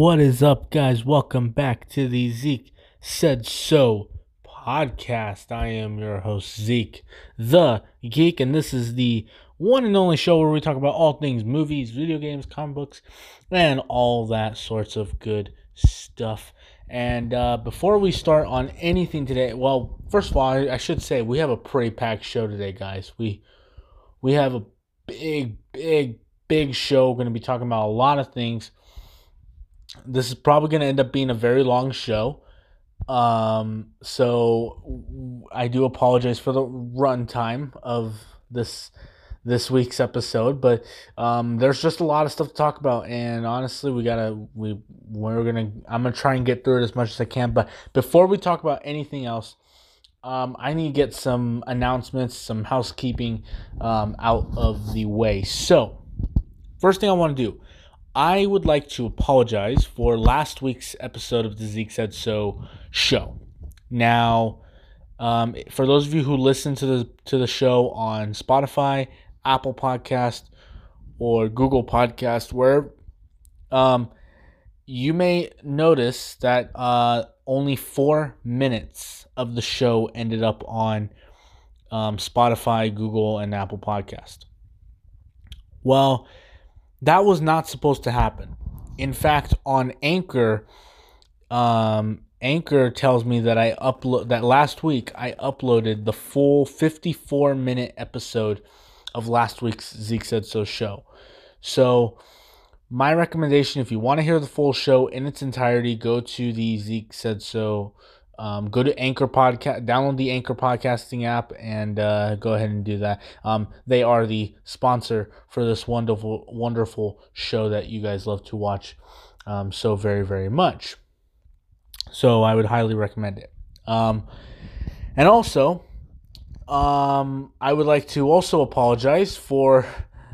What is up, guys? Welcome back to the Zeke Said So podcast. I am your host, Zeke, the Geek, and this is the one and only show where we talk about all things movies, video games, comic books, and all that sorts of good stuff. And uh, before we start on anything today, well, first of all, I, I should say we have a pretty packed show today, guys. We we have a big, big, big show. We're Going to be talking about a lot of things this is probably going to end up being a very long show. Um, so I do apologize for the runtime of this this week's episode, but um, there's just a lot of stuff to talk about, and honestly, we gotta we we're gonna I'm gonna try and get through it as much as I can. But before we talk about anything else, um, I need to get some announcements, some housekeeping um, out of the way. So, first thing I want to do I would like to apologize for last week's episode of the Zeke Said So show. Now, um, for those of you who listen to the to the show on Spotify, Apple Podcast, or Google Podcast, where um, you may notice that uh, only four minutes of the show ended up on um, Spotify, Google, and Apple Podcast. Well, that was not supposed to happen. In fact, on Anchor, um, Anchor tells me that I upload that last week I uploaded the full 54 minute episode of last week's Zeke Said So show. So my recommendation, if you want to hear the full show in its entirety, go to the Zeke Said So um, go to Anchor Podcast, download the Anchor podcasting app, and uh, go ahead and do that. Um, they are the sponsor for this wonderful, wonderful show that you guys love to watch um, so very, very much. So I would highly recommend it. Um, and also, um, I would like to also apologize for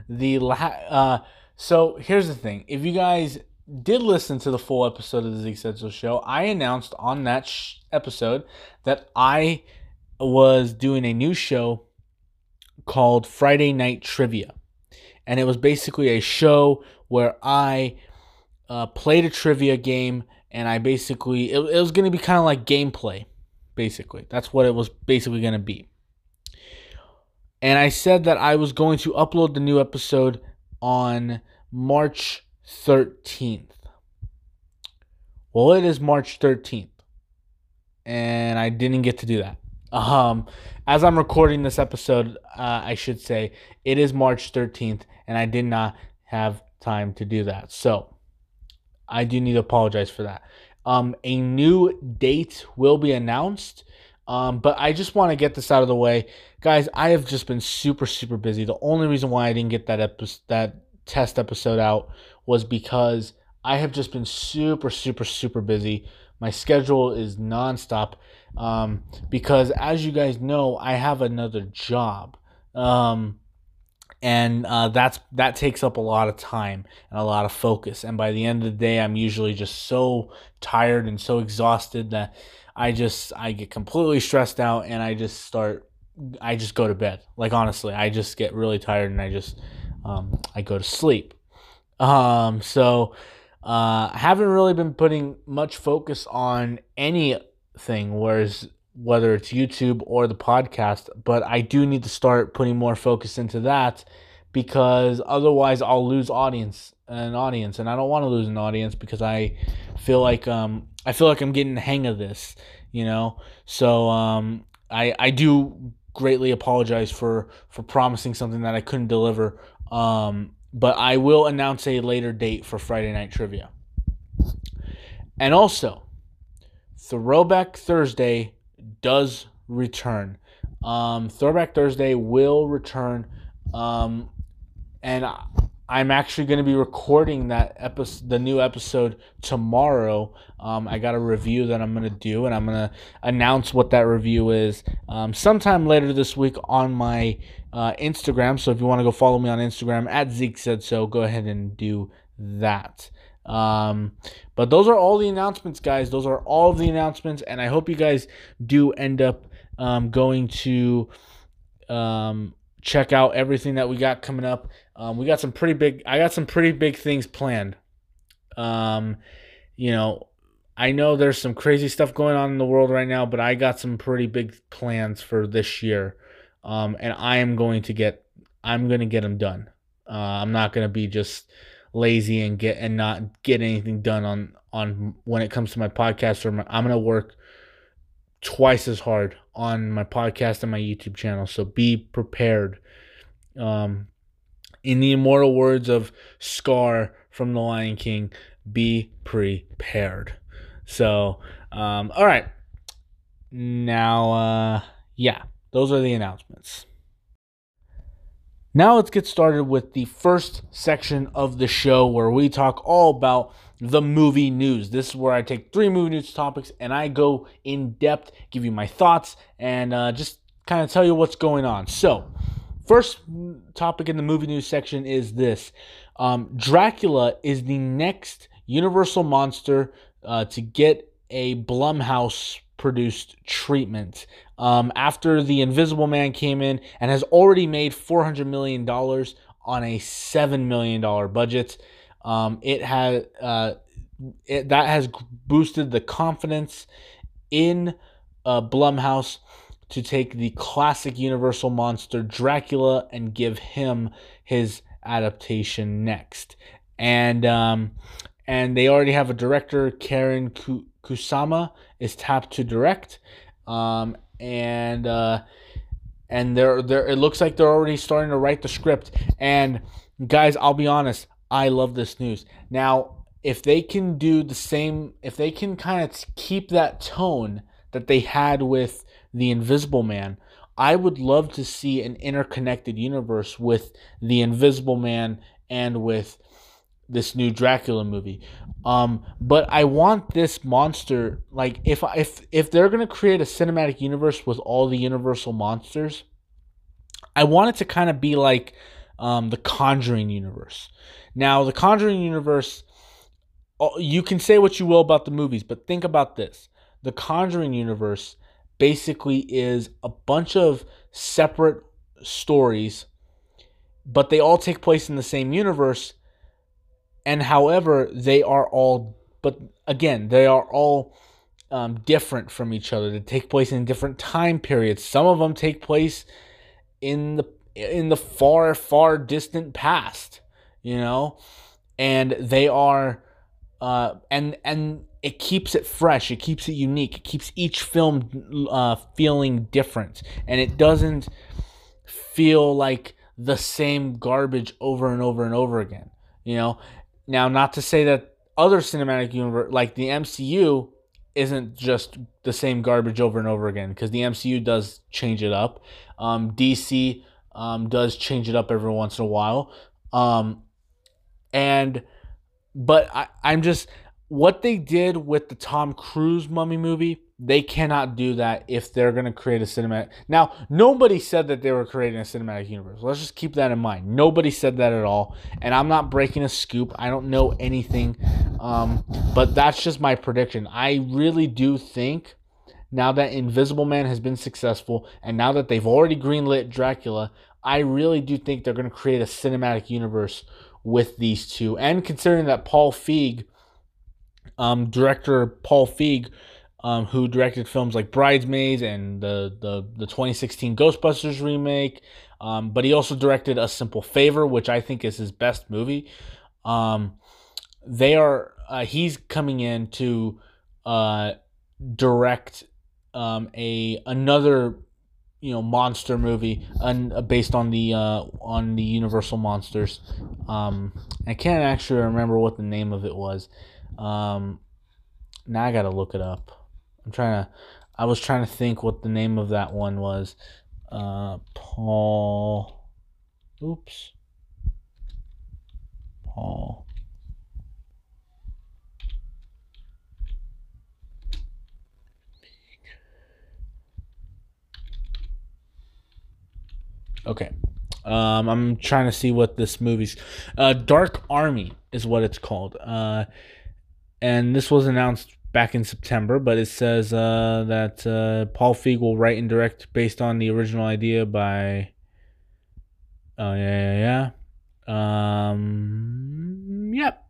the la- uh, so here's the thing: if you guys did listen to the full episode of the Zeke So show, I announced on that sh- episode that I was doing a new show called Friday Night Trivia. And it was basically a show where I uh, played a trivia game and I basically, it, it was going to be kind of like gameplay, basically. That's what it was basically going to be. And I said that I was going to upload the new episode on March 13th. Well, it is March 13th. And I didn't get to do that. Um, as I'm recording this episode, uh, I should say it is March 13th, and I did not have time to do that. So I do need to apologize for that. Um, a new date will be announced. Um, but I just want to get this out of the way, guys. I have just been super, super busy. The only reason why I didn't get that episode, that test episode out was because I have just been super, super, super busy. My schedule is nonstop um, because, as you guys know, I have another job, um, and uh, that's that takes up a lot of time and a lot of focus. And by the end of the day, I'm usually just so tired and so exhausted that I just I get completely stressed out and I just start I just go to bed. Like honestly, I just get really tired and I just um, I go to sleep. Um, so uh, I haven't really been putting much focus on anything, whereas whether it's YouTube or the podcast, but I do need to start putting more focus into that because otherwise I'll lose audience an audience and I don't want to lose an audience because I feel like um I feel like I'm getting the hang of this, you know. So um I I do greatly apologize for for promising something that I couldn't deliver. Um but I will announce a later date for Friday Night Trivia. And also, Throwback Thursday does return. Um, Throwback Thursday will return, um, and I'm actually going to be recording that episode, the new episode tomorrow. Um, I got a review that I'm going to do, and I'm going to announce what that review is um, sometime later this week on my uh, Instagram. So if you want to go follow me on Instagram at Zeke said so, go ahead and do that. Um, but those are all the announcements, guys. Those are all the announcements, and I hope you guys do end up um, going to um, check out everything that we got coming up. Um, we got some pretty big. I got some pretty big things planned Um, you know, I know there's some crazy stuff going on in the world right now, but I got some pretty big plans for this year. Um, and I am going to get, I'm going to get them done. Uh, I'm not going to be just lazy and get and not get anything done on on when it comes to my podcast or my, I'm going to work twice as hard on my podcast and my YouTube channel. So be prepared. Um, in the immortal words of Scar from The Lion King, be prepared. So, um, all right. Now, uh, yeah, those are the announcements. Now let's get started with the first section of the show where we talk all about the movie news. This is where I take three movie news topics and I go in depth, give you my thoughts, and uh, just kind of tell you what's going on. So, first topic in the movie news section is this um, Dracula is the next Universal monster uh, to get a Blumhouse produced treatment. Um, after The Invisible Man came in and has already made $400 million on a $7 million budget. Um, it has uh, it, that has boosted the confidence in uh, Blumhouse to take the classic Universal monster Dracula and give him his adaptation next. And um, and they already have a director, Karyn Kusama, is tapped to direct, um, and uh, and they're they're it looks like they're already starting to write the script. And guys, I'll be honest, I love this news. Now, if they can do the same, if they can kind of keep that tone that they had with the Invisible Man, I would love to see an interconnected universe with the Invisible Man and with this new Dracula movie. Um, but I want this monster like if if if they're gonna create a cinematic universe with all the Universal monsters, I want it to kind of be like um, the Conjuring universe. Now, the Conjuring universe, oh, you can say what you will about the movies, but think about this: the Conjuring universe basically is a bunch of separate stories, but they all take place in the same universe and however they are all but again they are all um, different from each other. They take place in different time periods. Some of them take place in the in the far far distant past you know? And they are uh, and and it keeps it fresh. It keeps it unique. It keeps each film uh, feeling different. And it doesn't feel like the same garbage over and over and over again you know now, not to say that other cinematic universe, like the MCU, isn't just the same garbage over and over again, because the MCU does change it up. Um, DC um, does change it up every once in a while. Um, and, but I, I'm just, what they did with the Tom Cruise mummy movie they cannot do that if they're going to create a cinematic. Now, nobody said that they were creating a cinematic universe. Let's just keep that in mind. Nobody said that at all. And I'm not breaking a scoop. I don't know anything. Um, but that's just my prediction. I really do think now that Invisible Man has been successful and now that they've already greenlit Dracula, I really do think they're going to create a cinematic universe with these two. And considering that Paul Feig, um, director Paul Feig, um, who directed films like Bridesmaids and the the, the 2016 Ghostbusters remake. Um, but he also directed A Simple Favor, which I think is his best movie. Um, they are uh, he's coming in to uh, direct um, a another you know monster movie un, uh, based on the uh, on the Universal monsters. Um, I can't actually remember what the name of it was. Um, now I gotta look it up. I'm trying to. I was trying to think what the name of that one was. Uh, Paul. Oops. Paul. Okay. Um, I'm trying to see what this movie's. Uh, Dark Army is what it's called. Uh, and this was announced back in September, but it says uh, that uh, Paul Feig will write and direct based on the original idea by. Oh yeah, yeah, yeah. Um, yep,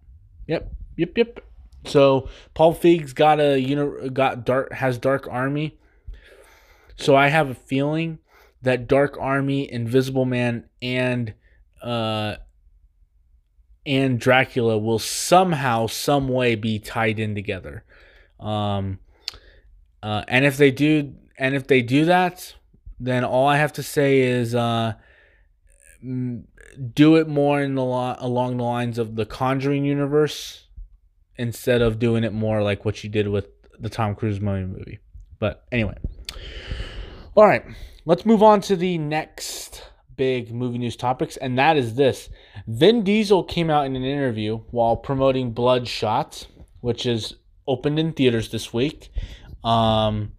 yep. Yep, yep. So Paul Feig's got a you know got dark has Dark Army. So I have a feeling that Dark Army, Invisible Man, and uh and Dracula will somehow, some way be tied in together. Um, uh, and if they do, and if they do that, then all I have to say is uh, do it more in the lo- along the lines of the Conjuring universe instead of doing it more like what you did with the Tom Cruise Mummy movie. But anyway, all right, let's move on to the next big movie news topics, and that is this: Vin Diesel came out in an interview while promoting Bloodshot, which is opened in theaters this week. Um,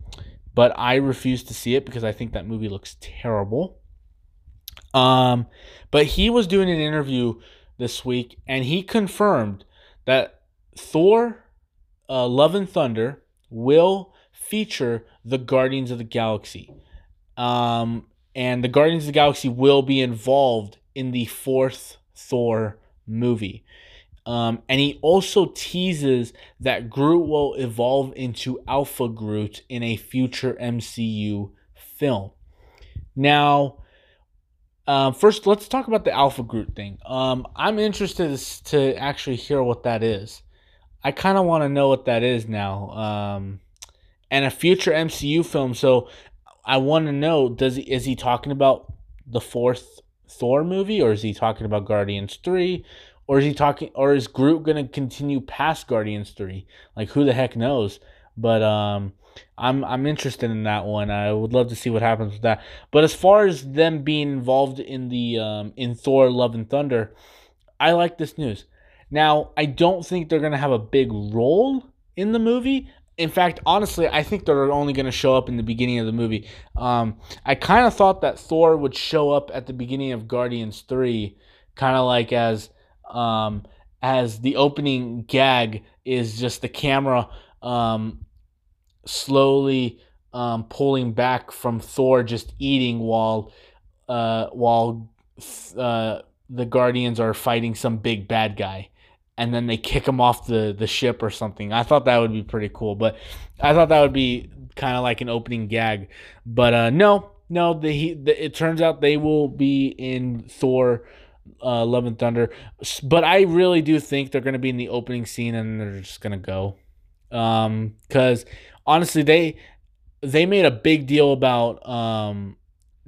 but I refuse to see it because I think that movie looks terrible. Um, but he was doing an interview this week and he confirmed that Thor uh, Love and Thunder will feature the Guardians of the Galaxy. Um, and the Guardians of the Galaxy will be involved in the fourth Thor movie. Um, and he also teases that Groot will evolve into Alpha Groot in a future MCU film. Now, um, first, let's talk about the Alpha Groot thing. Um, I'm interested to actually hear what that is. I kind of want to know what that is now. Um, and a future MCU film. So I want to know: Does he, is he talking about the fourth Thor movie, or is he talking about Guardians three, or is he talking or is Groot to continue past Guardians 3? Like who the heck knows? But um I'm I'm interested in that one. I would love to see what happens with that. But as far as them being involved in the um in Thor Love and Thunder, I like this news. Now, I don't think they're to have a big role in the movie. In fact, honestly, I think they're only going to show up in the beginning of the movie. Um, I kind of thought that Thor would show up at the beginning of Guardians 3, kind of like as um, as the opening gag is just the camera um, slowly um, pulling back from Thor just eating while uh, while uh, the Guardians are fighting some big bad guy. And then they kick him off the, the ship or something. I thought that would be pretty cool, but I thought that would be kind of like an opening gag. But uh, no, no, the, the, it turns out they will be in Thor uh, Love and Thunder, but I really do think they're going to be in the opening scene and they're just going to go. Um, because honestly, they they made a big deal about um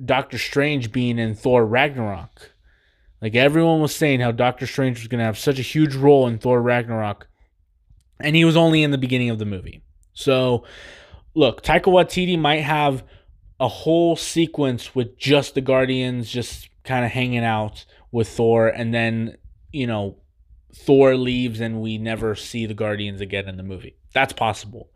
Doctor Strange being in Thor Ragnarok. Like everyone was saying how Doctor Strange was going to have such a huge role in Thor Ragnarok, and he was only in the beginning of the movie. So, look, Taika Waititi might have a whole sequence with just the Guardians just kind of hanging out with Thor, and then you know Thor leaves and we never see the Guardians again in the movie. That's possible.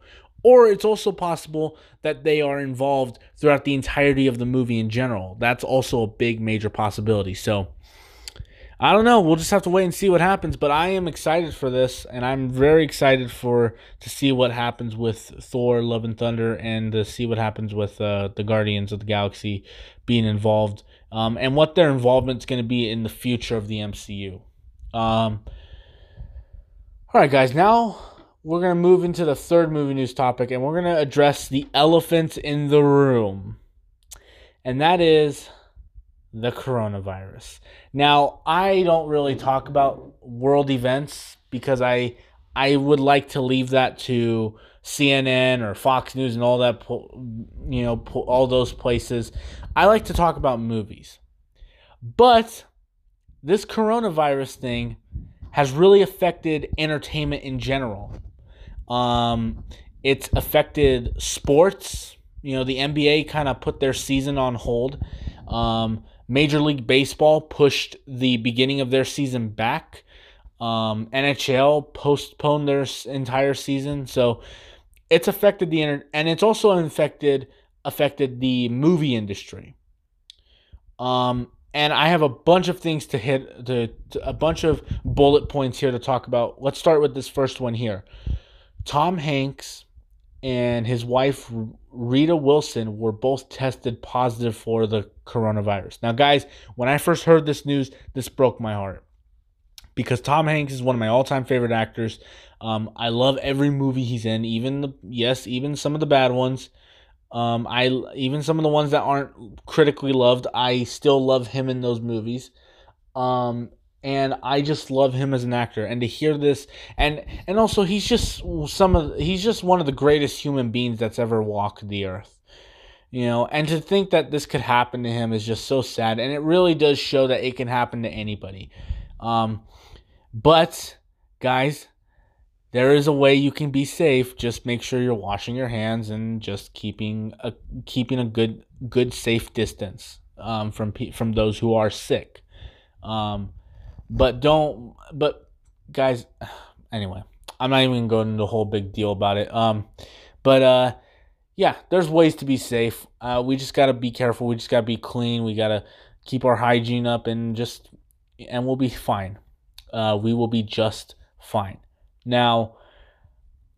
Or it's also possible that they are involved throughout the entirety of the movie in general. That's also a big major possibility. So I don't know. We'll just have to wait and see what happens. But I am excited for this, and I'm very excited for to see what happens with Thor: Love and Thunder, and to see what happens with uh, the Guardians of the Galaxy being involved um, and what their involvement is going to be in the future of the MCU. Um, all right, guys, now we're going to move into the third movie news topic, and we're going to address the elephant in the room, and that is the coronavirus. Now, I don't really talk about world events because I I would like to leave that to CNN or Fox News and all that, you know, all those places. I like to talk about movies. But this coronavirus thing has really affected entertainment in general. Um, it's affected sports. You know, the NBA kind of put their season on hold. Um, Major League Baseball pushed the beginning of their season back. Um, NHL postponed their entire season. So it's affected the inter- and it's also affected affected the movie industry. Um, and I have a bunch of things to hit, to, a bunch of bullet points here to talk about. Let's start with this first one here. Tom Hanks and his wife Rita Wilson were both tested positive for the coronavirus. Now, guys, when I first heard this news, this broke my heart because Tom Hanks is one of my all-time favorite actors. Um, I love every movie he's in, even the yes, even some of the bad ones. Um, I even some of the ones that aren't critically loved, I still love him in those movies. Um, and I just love him as an actor. And to hear this, and and also he's just some of he's just one of the greatest human beings that's ever walked the earth. You know, and to think that this could happen to him is just so sad, and it really does show that it can happen to anybody. Um, but guys, there is a way you can be safe. Just make sure you're washing your hands and just keeping a keeping a good good safe distance um, from from those who are sick. Um, but don't. But guys, anyway, I'm not even going into a whole big deal about it. Um, but uh, yeah, there's ways to be safe. Uh, we just gotta be careful. We just gotta be clean. We gotta keep our hygiene up and just and we'll be fine. Uh, we will be just fine. Now,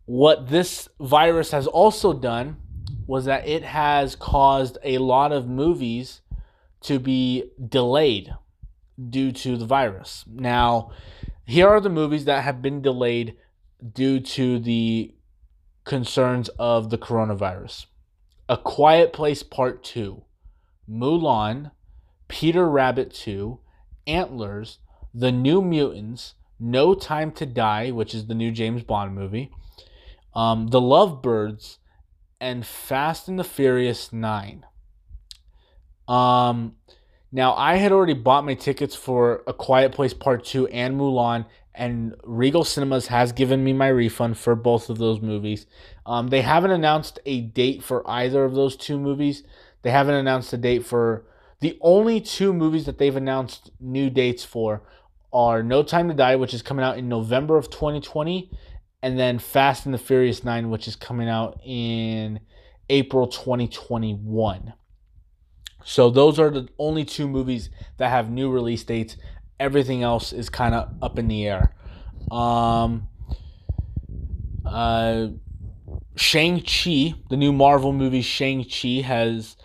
what this virus has also done was that it has caused a lot of movies to be delayed due to the virus. Now, here are the movies that have been delayed due to the concerns of the coronavirus A Quiet Place Part 2, Mulan, Peter Rabbit 2, Antlers, The New Mutants, No Time to Die, which is the new James Bond movie, um, The Lovebirds, and Fast and the Furious 9. Um, now, I had already bought my tickets for A Quiet Place Part 2 and Mulan, and Regal Cinemas has given me my refund for both of those movies. Um, they haven't announced a date for either of those two movies. They haven't announced a date for the only two movies that they've announced new dates for are No Time to Die, which is coming out in November of 2020, and then Fast and the Furious 9, which is coming out in April 2021. So those are the only two movies that have new release dates. Everything else is kind of up in the air. Um, uh, Shang-Chi, the new Marvel movie Shang-Chi, has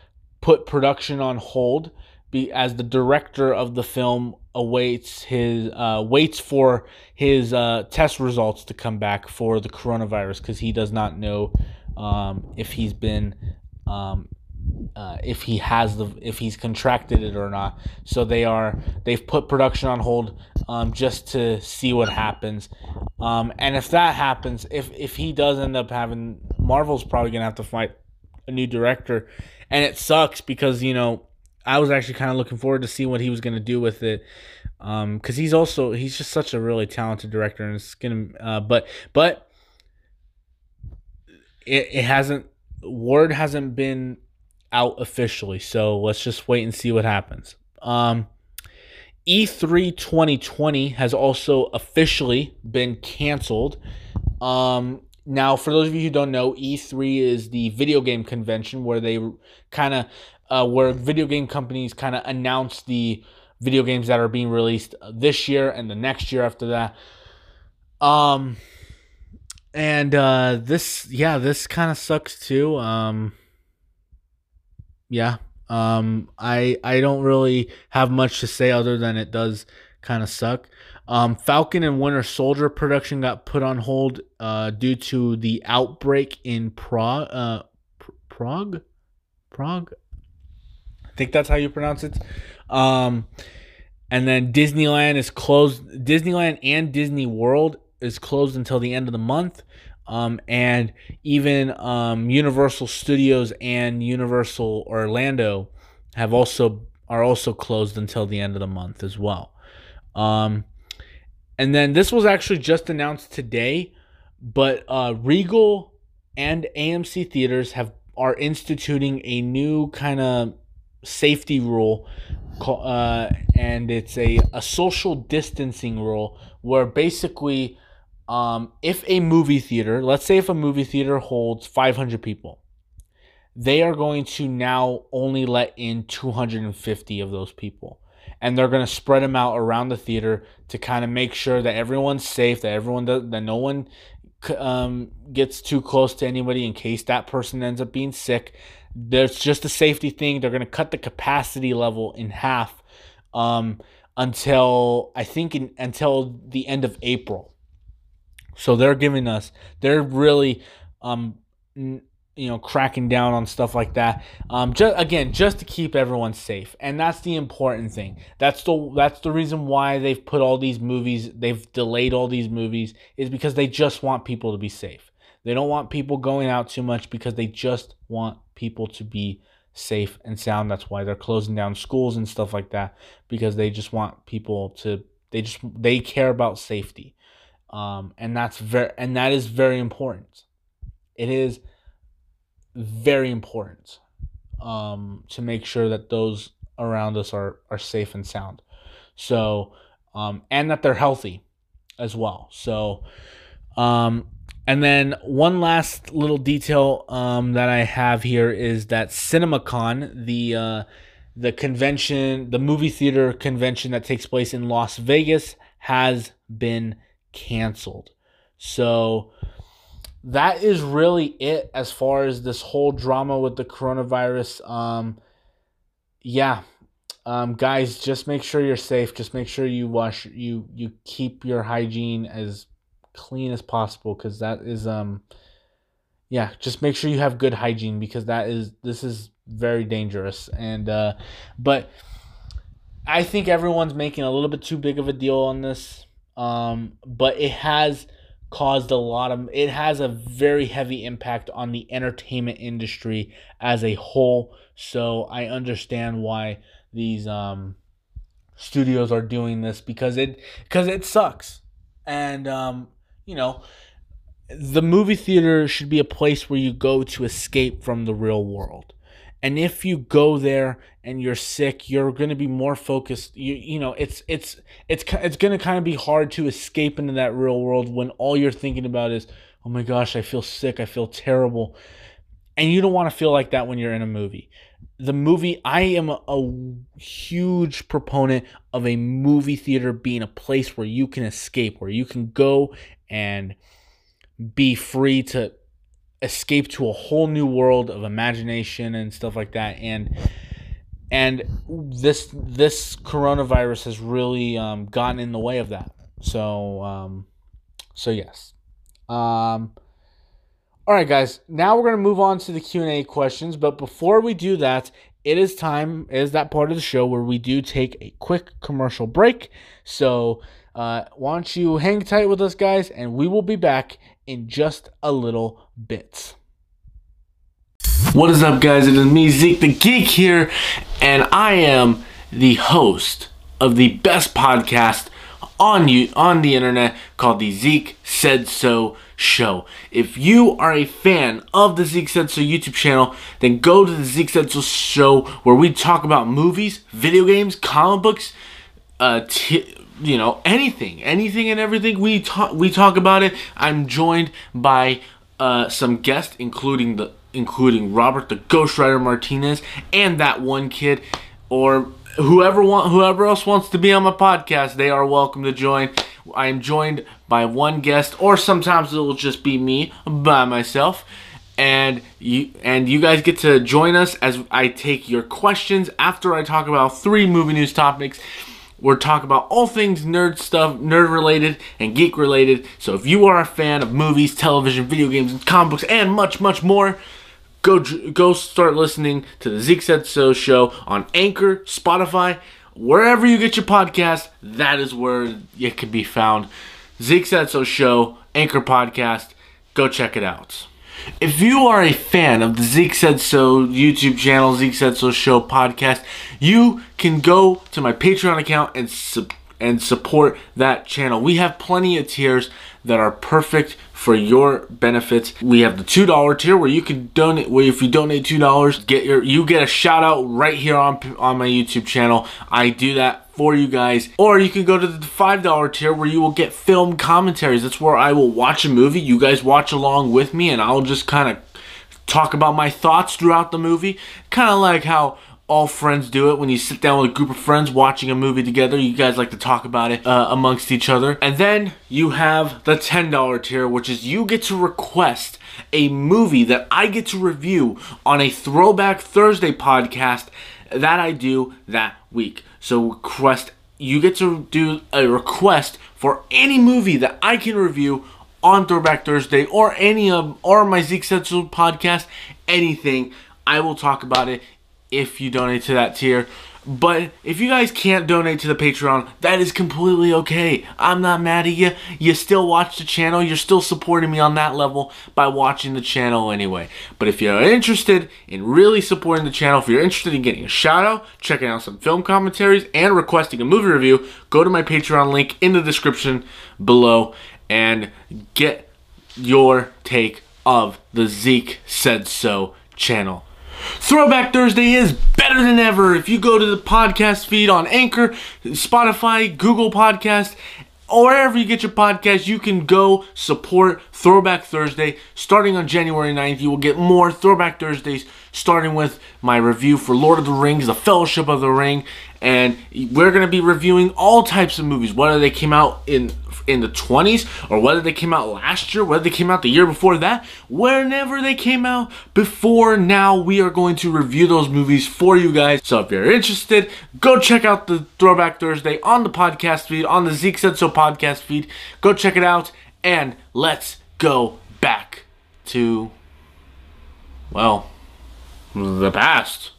put production on hold be, as the director of the film awaits his uh, waits for his uh, test results to come back for the coronavirus because he does not know um, if he's been um, uh, if he has the if he's contracted it or not. So they are they've put production on hold um, just to see what happens. Um, and if that happens, if if he does end up having Marvel's probably gonna have to fight a new director, and it sucks because you know I was actually kind of looking forward to see what he was gonna do with it. Um, because he's also he's just such a really talented director, and it's gonna. Uh, but but it, it hasn't word hasn't been out officially. So let's just wait and see what happens. Um, E3 2020 has also officially been canceled. Um, now, for those of you who don't know, E3 is the video game convention where they kind of, uh, where video game companies kind of announce the video games that are being released this year and the next year after that. Um, and uh, this, yeah, this kind of sucks too. Um, yeah. Um, I I don't really have much to say other than it does kind of suck. Um, Falcon and Winter Soldier production got put on hold uh, due to the outbreak in Prague. Uh, Prague, Prague. I think that's how you pronounce it. Um, and then Disneyland is closed. Disneyland and Disney World is closed until the end of the month. Um, and even um, Universal Studios and Universal Orlando have also are also closed until the end of the month as well. Um, and then this was actually just announced today, but uh, Regal and AMC theaters have are instituting a new kind of safety rule, uh, and it's a, a social distancing rule where basically um, if a movie theater, let's say if a movie theater holds 500 people, they are going to now only let in 250 of those people. And they're going to spread them out around the theater to kind of make sure that everyone's safe, that everyone does, that no one um, gets too close to anybody in case that person ends up being sick. There's just a safety thing. They're going to cut the capacity level in half um, until I think in, until the end of April. So they're giving us they're really um n- you know cracking down on stuff like that. Um just again just to keep everyone safe. And that's the important thing. That's the that's the reason why they've put all these movies they've delayed all these movies is because they just want people to be safe. They don't want people going out too much because they just want people to be safe and sound. That's why they're closing down schools and stuff like that because they just want people to they just they care about safety um and that's very and that is very important it is very important um, to make sure that those around us are are safe and sound. So, um, and that they're healthy as well. So, um, and then one last little detail um, that I have here is that CinemaCon, the uh, the convention, the movie theater convention that takes place in Las Vegas, has been canceled. So that is really it as far as this whole drama with the coronavirus. Um, yeah, um, guys, just make sure you're safe. Just make sure you wash you you keep your hygiene as clean as possible because that is um yeah just make sure you have good hygiene because that is this is very dangerous and uh but i think everyone's making a little bit too big of a deal on this um but it has caused a lot of it has a very heavy impact on the entertainment industry as a whole. So i understand why these um studios are doing this because it because it sucks. And um you know the movie theater should be a place where you go to escape from the real world and if you go there and you're sick you're going to be more focused. You you know it's it's it's it's going to kind of be hard to escape into that real world when all you're thinking about is oh my gosh i feel sick i feel terrible. And you don't want to feel like that when you're in a movie. The movie i am a, a huge proponent of a movie theater being a place where you can escape where you can go and be free to escape to a whole new world of imagination and stuff like that. And and this this coronavirus has really um, gotten in the way of that. So um, so yes. Um, all right guys. Now we're going to move on to the q&a questions. But before we do that it is time it is that part of the show where we do take a quick commercial break. So uh, why don't you hang tight with us guys and we will be back in just a little bit. What is up, guys? It is me, Zeke the Geek here, and I am the host of the best podcast on you on the internet called the Zeke Said So Show. If you are a fan of the Zeke Said So YouTube channel, then go to the Zeke Said So Show where we talk about movies, video games, comic books, uh, t- you know anything anything and everything. We talk we talk about it. I'm joined by uh, some guests including the including robert the ghostwriter martinez and that one kid or whoever want whoever else wants to be on my podcast they are welcome to join. I am joined by one guest or sometimes it will just be me by myself. And you and you guys get to join us as i take your questions after i talk about three movie news topics we're talking about all things nerd stuff, nerd related and geek related. So if you are a fan of movies, television, video games, and comic books, and much, much more, go go start listening to the Zeke Said So show on Anchor, Spotify, wherever you get your podcast. That is where it can be found. Zeke Said So show, Anchor podcast. Go check it out. If you are a fan of the Zeke Said So YouTube channel, Zeke Said So Show podcast, you can go to my Patreon account and sub- and support that channel. We have plenty of tiers that are perfect for your benefits. We have the two dollar tier where you can donate. Where if you donate two dollars, get your you get a shout out right here on on my YouTube channel. I do that for you guys. Or you can go to the $5 tier where you will get film commentaries. That's where I will watch a movie. You guys watch along with me and I'll just kind of talk about my thoughts throughout the movie. Kind of like how all friends do it when you sit down with a group of friends watching a movie together. You guys like to talk about it uh, amongst each other. And then you have the $10 tier, which is you get to request a movie that I get to review on a Throwback Thursday podcast that I do that week. So request you get to do a request for any movie that I can review on Throwback Thursday or any of or my Zeke So podcast, anything. I will talk about it if you donate to that tier. But if you guys can't donate to the Patreon, that is completely okay. I'm not mad at you. You still watch the channel. You're still supporting me on that level by watching the channel anyway. But if you're interested in really supporting the channel, if you're interested in getting a shout out, checking out some film commentaries, and requesting a movie review, go to my Patreon link in the description below and get your take of the Zeke Said So channel. Throwback Thursday is better than ever. If you go to the podcast feed on Anchor, Spotify, Google Podcast, or wherever you get your podcast, you can go support Throwback Thursday. Starting on January 9th, you will get more Throwback Thursdays, starting with my review for Lord of the Rings, The Fellowship of the Ring, and we're going to be reviewing all types of movies, whether they came out in in the 20s or whether they came out last year, whether they came out the year before that, whenever they came out before now, we are going to review those movies for you guys. So if you're interested, go check out the Throwback Thursday on the podcast feed, on the Zeke Said So podcast feed. Go check it out and let's go back to, well, the past.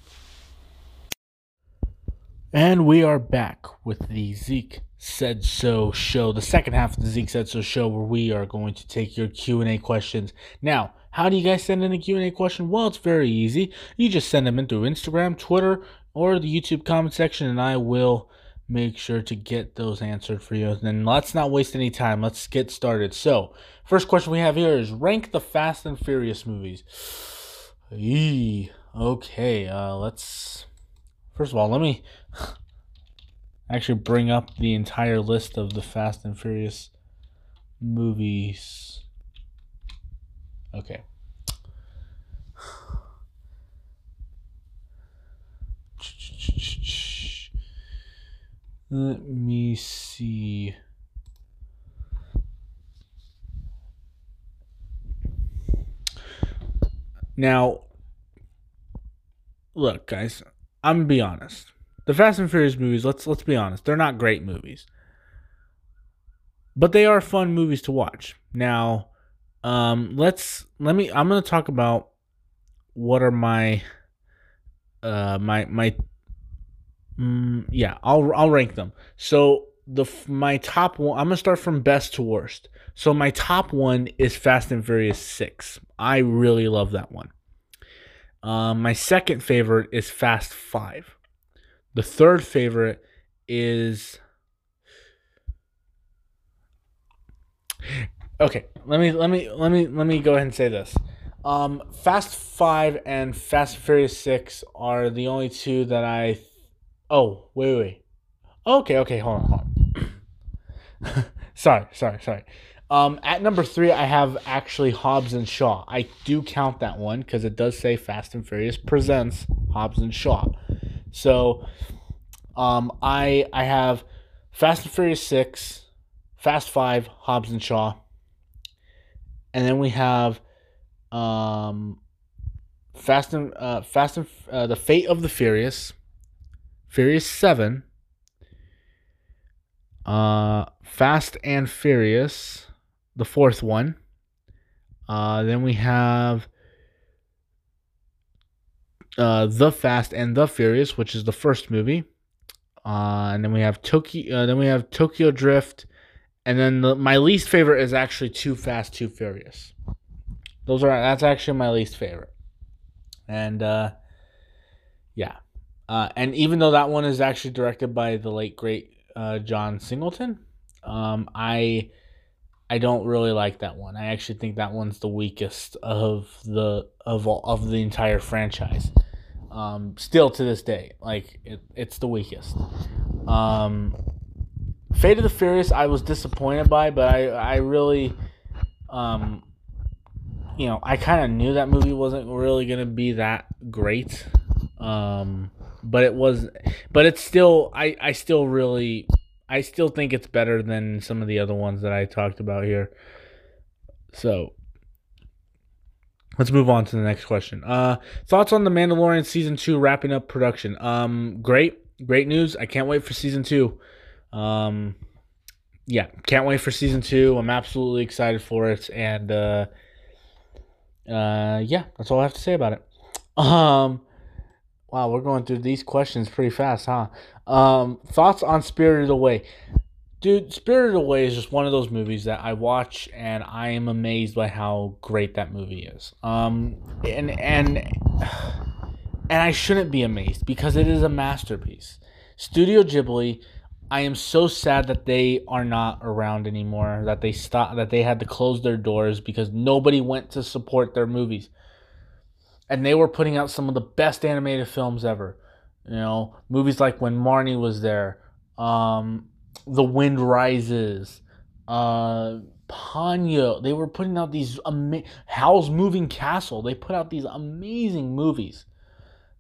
And we are back with the Zeke Said So show, the second half of the Zeke Said So show, where we are going to take your Q and A questions. Now, how do you guys send in a Q and A question? Well, it's very easy. You just send them in through Instagram, Twitter, or the YouTube comment section, and I will make sure to get those answered for you. And then let's not waste any time. Let's get started. So, first question we have here is rank the Fast and Furious movies. Eee, okay, uh, let's First of all, let me actually bring up the entire list of the Fast and Furious movies. Okay. Let me see. Now, look, guys, I'm gonna be honest. The Fast and Furious movies, let's let's be honest, they're not great movies. But they are fun movies to watch. Now, um, let's let me I'm gonna talk about what are my uh my my mm, yeah, I'll I'll rank them. So the my top one I'm gonna start from best to worst. So my top one is Fast and Furious 6. I really love that one. Um, my second favorite is Fast Five. The third favorite is. Okay, let me let me let me let me go ahead and say this. Um, Fast Five and Fast Furious Six are the only two that I. Oh wait wait. Okay okay hold on hold on. sorry sorry sorry. Um, at number three, I have actually Hobbs and Shaw. I do count that one because it does say Fast and Furious presents Hobbs and Shaw. So, um, I I have Fast and Furious six, Fast Five, Hobbs and Shaw, and then we have, um, Fast and uh, Fast and uh, the Fate of the Furious, Furious seven, uh, Fast and Furious the fourth one. Uh, then we have uh, The Fast and the Furious, which is the first movie. Uh, and then we have Tokyo. Uh, then we have Tokyo Drift, and then the, my least favorite is actually Too Fast, Too Furious. Those are that's actually my least favorite, and uh, yeah, uh, and even though that one is actually directed by the late great John Singleton, um, I I don't really like that one. I actually think that one's the weakest of the of all, of the entire franchise. Um, still to this day, like it, it's the weakest. Um, Fate of the Furious, I was disappointed by, but I I really, um, you know, I kind of knew that movie wasn't really gonna be that great. Um, but it was, but it's still I I still really I still think it's better than some of the other ones that I talked about here. So let's move on to the next question. Uh, thoughts on the Mandalorian season two wrapping up production? Um, great, great news. I can't wait for season two. Um, yeah, can't wait for season two. I'm absolutely excited for it, and uh, uh, yeah, that's all I have to say about it. Um, wow, we're going through these questions pretty fast, huh? Um, thoughts on Spirited Away, dude. Spirited Away is just one of those movies that I watch and I am amazed by how great that movie is. Um, and and and I shouldn't be amazed because it is a masterpiece. Studio Ghibli I am so sad that they are not around anymore. That they stopped. That they had to close their doors because nobody went to support their movies. And they were putting out some of the best animated films ever. You know, movies like When Marnie Was There, um, The Wind Rises, uh, Ponyo. They were putting out these ama- Howl's Moving Castle. They put out these amazing movies,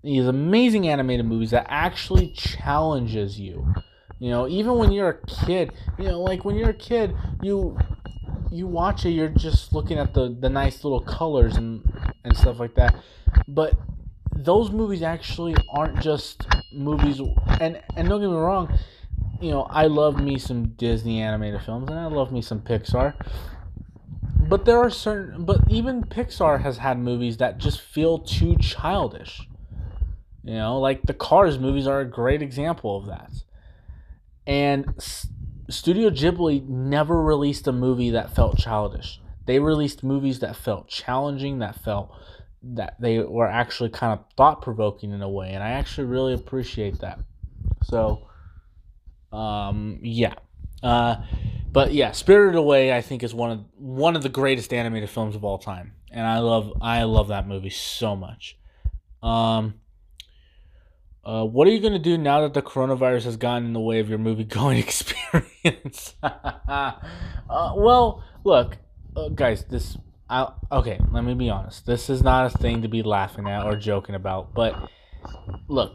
these amazing animated movies that actually challenges you you know, even when you're a kid, you know, like when you're a kid, you you watch it, you're just looking at the the nice little colors and and stuff like that. But those movies actually aren't just movies and and don't get me wrong, you know, I love me some Disney animated films and I love me some Pixar. But there are certain but even Pixar has had movies that just feel too childish. You know, like the Cars movies are a great example of that. And Studio Ghibli never released a movie that felt childish. They released movies that felt challenging, that felt that they were actually kind of thought provoking in a way, and I actually really appreciate that. So, um, yeah. Uh, but yeah, Spirited Away I think is one of one of the greatest animated films of all time, and I love I love that movie so much. Um, uh, what are you going to do now that the coronavirus has gotten in the way of your movie going experience? uh, well, look, uh, guys, this. I, okay, let me be honest. This is not a thing to be laughing at or joking about, but look,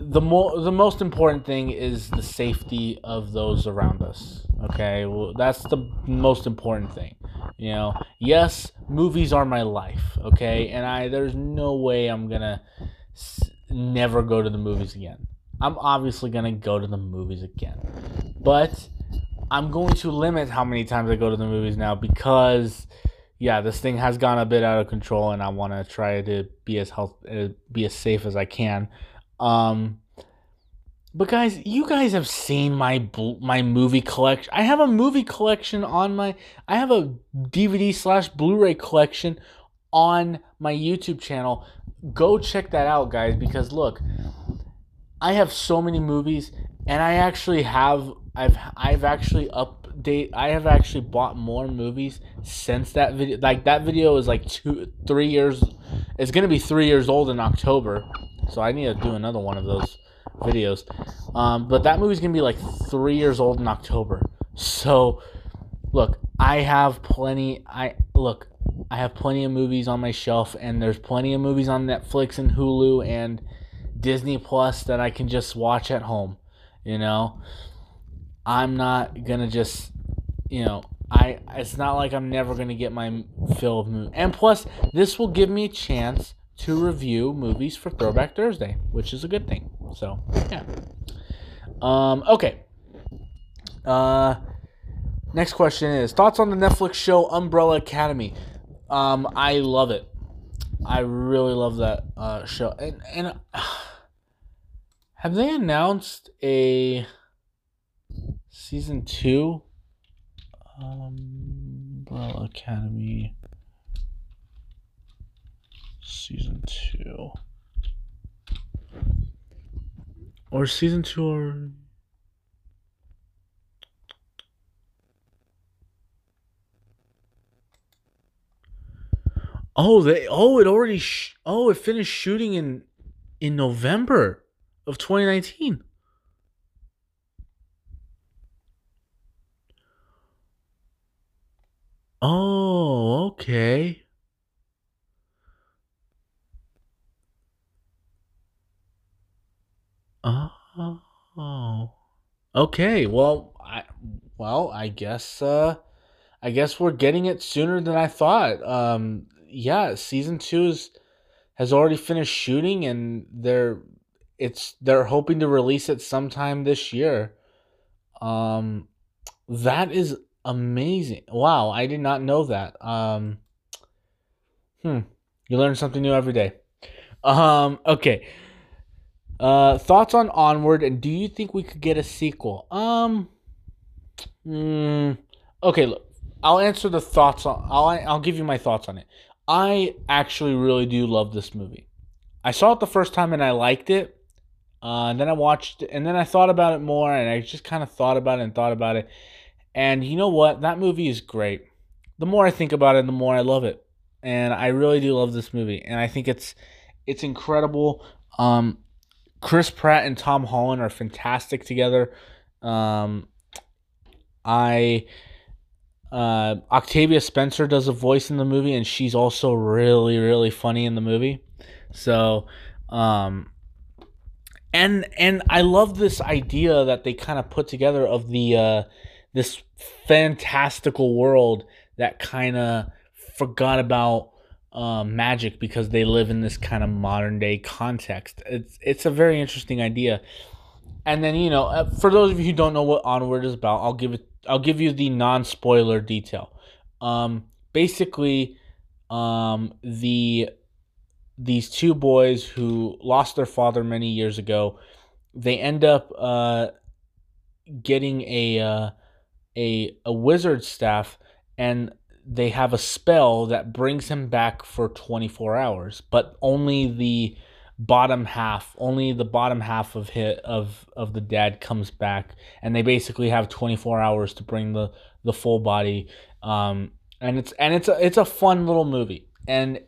the more the most important thing is the safety of those around us. Okay, well, that's the most important thing. You know, yes, movies are my life. Okay, and I there's no way I'm gonna never go to the movies again. I'm obviously to go to the movies again. But I'm going to limit how many times I go to the movies now because yeah, this thing has gone a bit out of control and I want to try to be as health uh, be as safe as I can. Um but guys, you guys have seen my my movie collection. I have a movie collection on my. I have a DVD slash Blu-ray collection on my YouTube channel go check that out, guys, because look, I have so many movies, and I actually have I've I've actually update I have actually bought more movies since that video. Like that video is like two three years. It's gonna be three years old in October, so I need to do another one of those videos. Um, but that movie's gonna be like three years old in October. So, look, I have plenty. I look. I have plenty of movies on my shelf, and there's plenty of movies on Netflix and Hulu and Disney Plus that I can just watch at home. You know, I'm not gonna just, you know, I. It's not like I'm never gonna get my fill of movies. And plus, this will give me a chance to review movies for Throwback Thursday, which is a good thing. So yeah. Um. Okay. Uh. Next question is thoughts on the Netflix show Umbrella Academy. Um, I love it. I really love that uh, show. And and uh, have they announced a season two? Umbrella Academy season two, or season two, or Oh, they oh it already sh- oh it finished shooting in in November of 2019. Oh, okay. Oh. Okay. Well, I well, I guess uh I guess we're getting it sooner than I thought. Um yeah, season two is, has already finished shooting, and they're it's they're hoping to release it sometime this year. Um, that is amazing. Wow, I did not know that. Um, hmm, you learn something new every day. Um, okay. Uh, thoughts on Onward, and do you think we could get a sequel? Um, mm, okay, look, I'll answer the thoughts on. I'll I'll give you my thoughts on it. I actually really do love this movie. I saw it the first time and I liked it. Uh, and then I watched, it and then I thought about it more, and I just kind of thought about it and thought about it. And you know what? That movie is great. The more I think about it, the more I love it. And I really do love this movie, and I think it's it's incredible. Um, Chris Pratt and Tom Holland are fantastic together. Um, I uh, Octavia Spencer does a voice in the movie, and she's also really really funny in the movie. So, um, and and I love this idea that they kind of put together of the uh, this fantastical world that kind of forgot about um, magic because they live in this kind of modern day context. It's it's a very interesting idea. And then you know, uh, for those of you who don't know what Onward is about, I'll give it. I'll give you the non spoiler detail. Um, basically, um, the these two boys who lost their father many years ago, they end up uh, getting a uh, a a wizard staff and they have a spell that brings him back for 24 hours, but only the bottom half, only the bottom half of hit of of the dad comes back, and they basically have 24 hours to bring the the full body. Um, and it's and it's a it's a fun little movie, and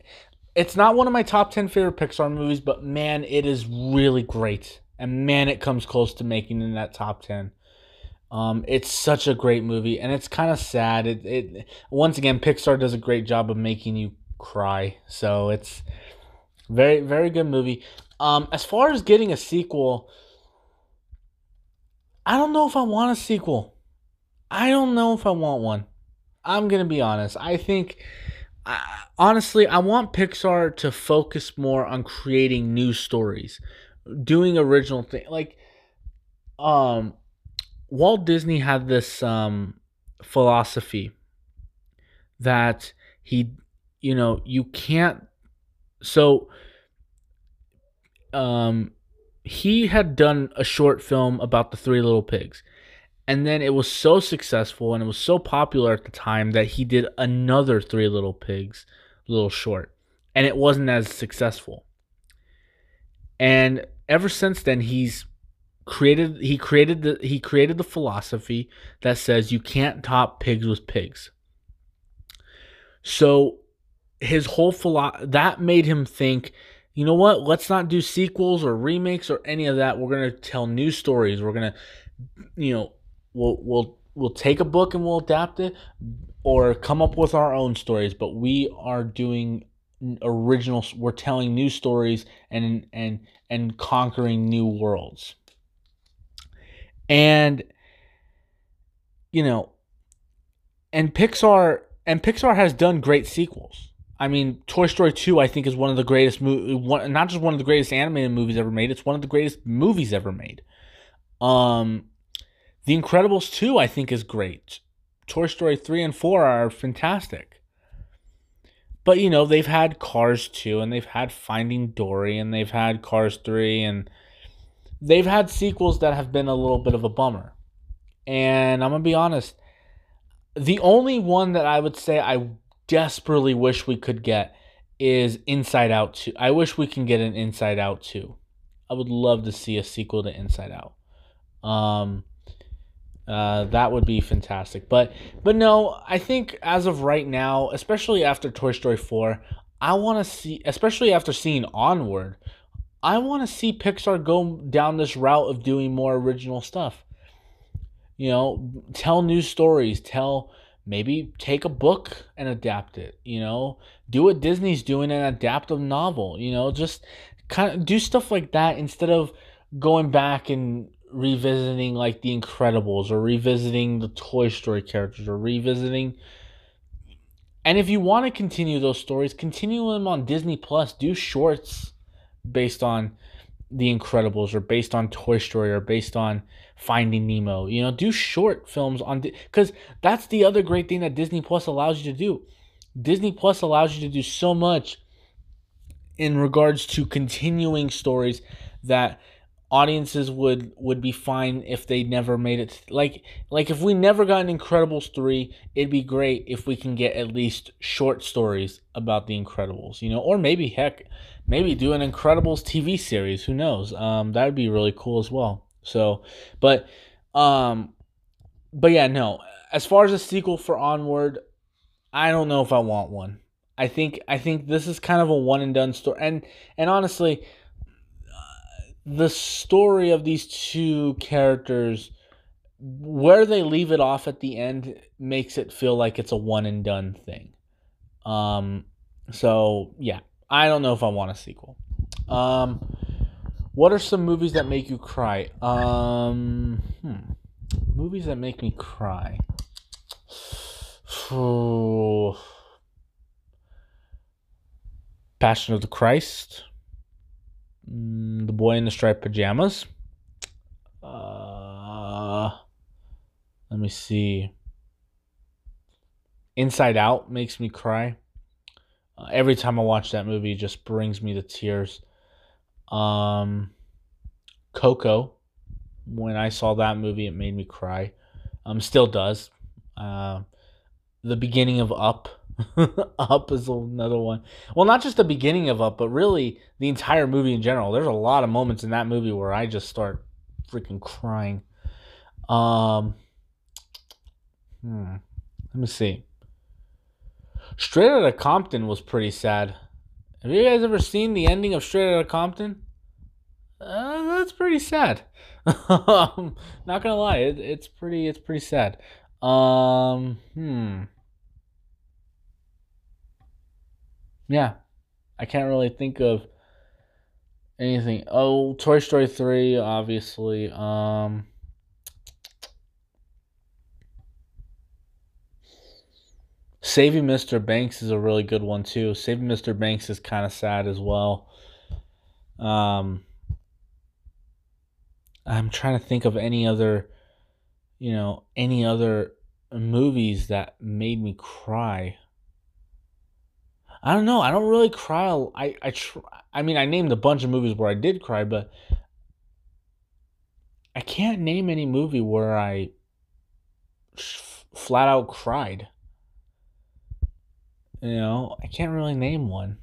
it's not one of my top 10 favorite Pixar movies, but man, it is really great, and man, it comes close to making in that top 10. Um, it's such a great movie, and it's kind of sad. It, it once again, Pixar does a great job of making you cry. So it's very, very good movie. Um, as far as getting a sequel, I don't know if I want a sequel. I don't know if I want one. I'm gonna be honest. I think, uh, honestly, I want Pixar to focus more on creating new stories, doing original thing. Like, um, Walt Disney had this um, philosophy that he, you know, you can't. So, um, he had done a short film about the Three Little Pigs, and then it was so successful and it was so popular at the time that he did another Three Little Pigs little short, and it wasn't as successful. And ever since then, he's created he created the he created the philosophy that says you can't top pigs with pigs. So his whole philo- that made him think, you know what? Let's not do sequels or remakes or any of that. We're gonna tell new stories. We're gonna, you know, we'll we'll we'll take a book and we'll adapt it, or come up with our own stories. But we are doing original. We're telling new stories and and and conquering new worlds. And you know, and Pixar and Pixar has done great sequels. I mean, Toy Story 2 I think is one of the greatest movie one not just one of the greatest animated movies ever made, it's one of the greatest movies ever made. Um The Incredibles 2 I think is great. Toy Story 3 and 4 are fantastic. But you know, they've had Cars 2 and they've had Finding Dory and they've had Cars 3 and they've had sequels that have been a little bit of a bummer. And I'm going to be honest, the only one that I would say I desperately wish we could get is Inside Out 2. I wish we can get an Inside Out 2. I would love to see a sequel to Inside Out. Um uh, that would be fantastic. But but no, I think as of right now, especially after Toy Story 4, I want to see especially after seeing Onward, I want to see Pixar go down this route of doing more original stuff. You know, tell new stories, tell maybe take a book and adapt it, you know, do what Disney's doing and adapt a novel, you know, just kind of do stuff like that instead of going back and revisiting like the Incredibles or revisiting the Toy Story characters or revisiting and if you want to continue those stories, continue them on Disney Plus. Do shorts based on The Incredibles or based on Toy Story or based on Finding Nemo. You know, do short films on because that's the other great thing that Disney Plus allows you to do. Disney Plus allows you to do so much in regards to continuing stories that audiences would would be fine if they never made it like like if we never got an incredibles 3 it'd be great if we can get at least short stories about the incredibles you know or maybe heck maybe do an incredibles tv series who knows? Um that would be really cool as well. So but um but yeah no. As far as a sequel for onward i don't know if i want one. I think i think this is kind of a one and done story and and honestly the story of these two characters where they leave it off at the end makes it feel like it's a one and done thing. Um so yeah, I don't know if I want a sequel. Um what are some movies that make you cry? Um hmm. movies that make me cry. Passion of the Christ. Mm, the boy in the striped pajamas. Uh, let me see. Inside Out makes me cry. Uh, every time I watch that movie, it just brings me to tears. Um, Coco, when I saw that movie, it made me cry. Um, still does. Uh, the beginning of Up Up is another one. Well, not just the beginning of Up, but really the entire movie in general. There's a lot of moments in that movie where I just start freaking crying. Um, hmm. Let me see. Straight Outta Compton was pretty sad. Have you guys ever seen the ending of Straight Outta Compton? Uh, that's pretty sad. not gonna lie, it, it's pretty. It's pretty sad. Um, hmm. yeah, I can't really think of anything. Oh, Toy Story 3, obviously. Um, Saving Mr. Banks is a really good one too. Saving Mr. Banks is kind of sad as well. Um, I'm trying to think of any other, you know, any other movies that made me cry. I don't know. I don't really cry. I I tr- I mean, I named a bunch of movies where I did cry, but I can't name any movie where I f- flat out cried. You know, I can't really name one.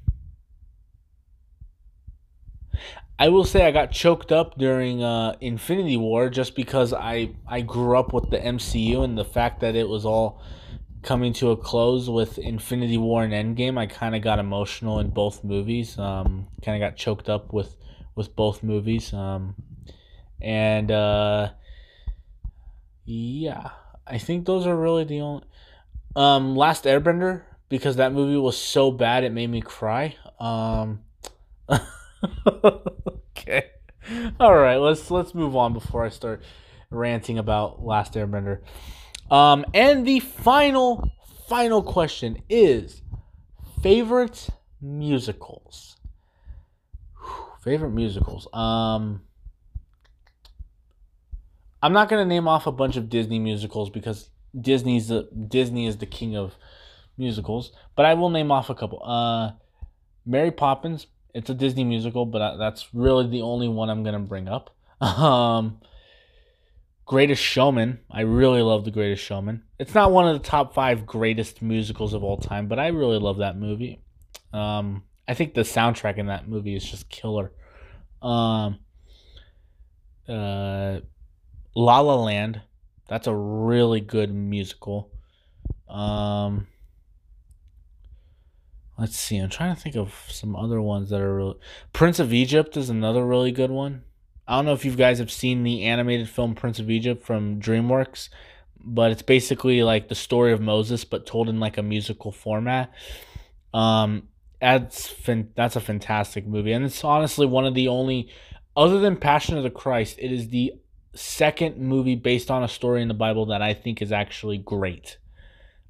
I will say I got choked up during uh, Infinity War just because I I grew up with the MCU and the fact that it was all coming to a close with Infinity War and Endgame, I kind of got emotional in both movies. Um, kind of got choked up with with both movies. Um, and uh, yeah, I think those are really the only. Um, Last Airbender because that movie was so bad it made me cry. Um, okay, all right, let's let's move on before I start ranting about Last Airbender. Um, and the final, final question is favorite musicals. favorite musicals. Um, I'm not gonna name off a bunch of Disney musicals because Disney's the Disney is the king of musicals, but I will name off a couple. Uh, Mary Poppins. It's a Disney musical, but that's really the only one I'm gonna bring up. Um, Greatest Showman. I really love The Greatest Showman. It's not one of the top five greatest musicals of all time, but I really love that movie. Um, I think the soundtrack in that movie is just killer. Um, uh, La La Land. That's a really good musical. Um, let's see. I'm trying to think of some other ones that are really. Prince of Egypt is another really good one. I don't know if you guys have seen the animated film Prince of Egypt from DreamWorks, but it's basically like the story of Moses, but told in like a musical format. Um, that's fin- that's a fantastic movie, and it's honestly one of the only, other than Passion of the Christ, it is the second movie based on a story in the Bible that I think is actually great.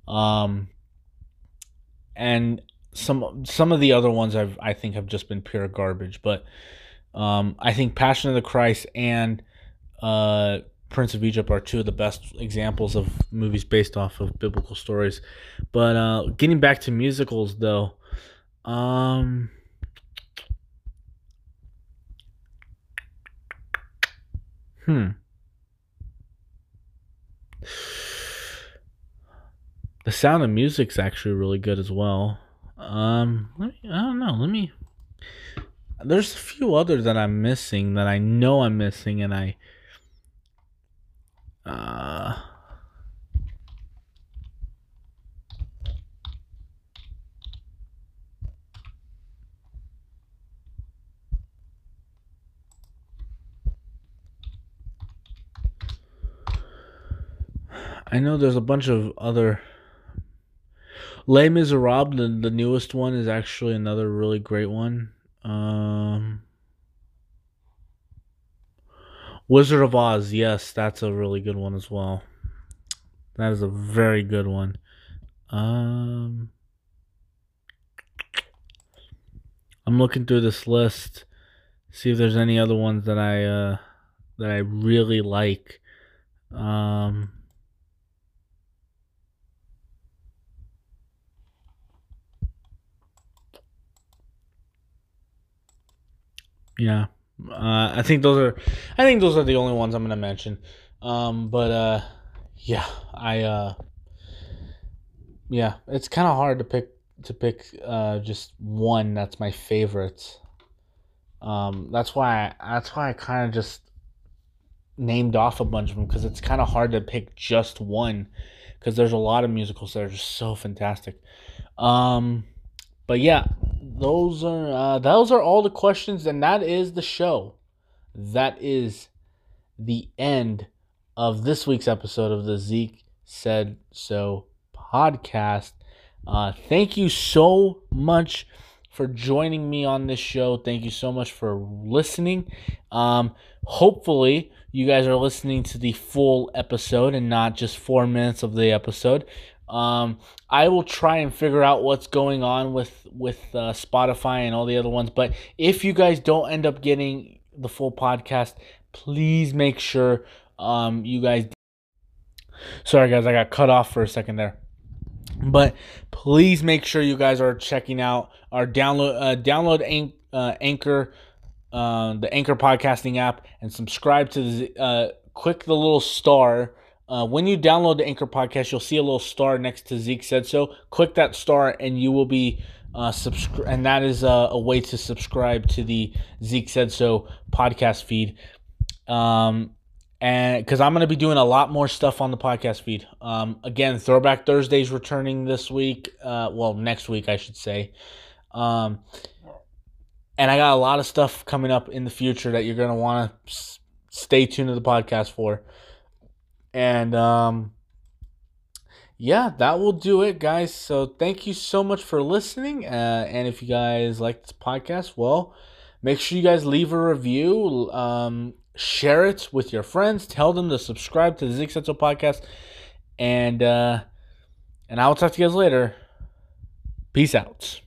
Um, and some some of the other ones I've I think have just been pure garbage, but um, I think Passion of the Christ and uh, Prince of Egypt are two of the best examples of movies based off of biblical stories. But uh, getting back to musicals, though, um, hmm. The Sound of Music's actually really good as well. Um, let me, I don't know. Let me. There's a few others that I'm missing that I know I'm missing, and I. Uh, I know there's a bunch of other. Les Miserables, the, the newest one, is actually another really great one. Um, Wizard of Oz, yes, that's a really good one as well. That is a very good one. Um, I'm looking through this list, see if there's any other ones that I uh, that I really like. Um, Yeah, uh, I think those are, I think those are the only ones I'm gonna mention. Um, but uh, yeah, I uh, yeah, it's kind of hard to pick to pick uh, just one that's my favorite. Um, that's why I, that's why I kind of just named off a bunch of them because it's kind of hard to pick just one because there's a lot of musicals that are just so fantastic. Um, but yeah, those are uh, those are all the questions, and that is the show. That is the end of this week's episode of the Zeke Said So podcast. Uh, thank you so much for joining me on this show. Thank you so much for listening. Um, hopefully, you guys are listening to the full episode and not just four minutes of the episode. Um, I will try and figure out what's going on with with uh, Spotify and all the other ones. But if you guys don't end up getting the full podcast, please make sure um, you guys. Sorry, guys, I got cut off for a second there. But please make sure you guys are checking out our download uh, download Anch- uh, Anchor, uh, the Anchor podcasting app, and subscribe to the uh, click the little star uh, when you download the Anchor podcast, you'll see a little star next to Zeke said so. Click that star, and you will be uh, subscribe, and that is a, a, way to subscribe to the Zeke said so podcast feed. Um, and because I'm going to be doing a lot more stuff on the podcast feed. Um, again, Throwback Thursdays returning this week. Uh, well, next week I should say. Um, and I got a lot of stuff coming up in the future that you're going to want to s- stay tuned to the podcast for. And um, yeah, that will do it, guys. So thank you so much for listening. Uh, and if you guys like this podcast, well, make sure you guys leave a review. Um, share it with your friends. Tell them to subscribe to the Zeke Said So podcast. And uh, and I will talk to you guys later. Peace out.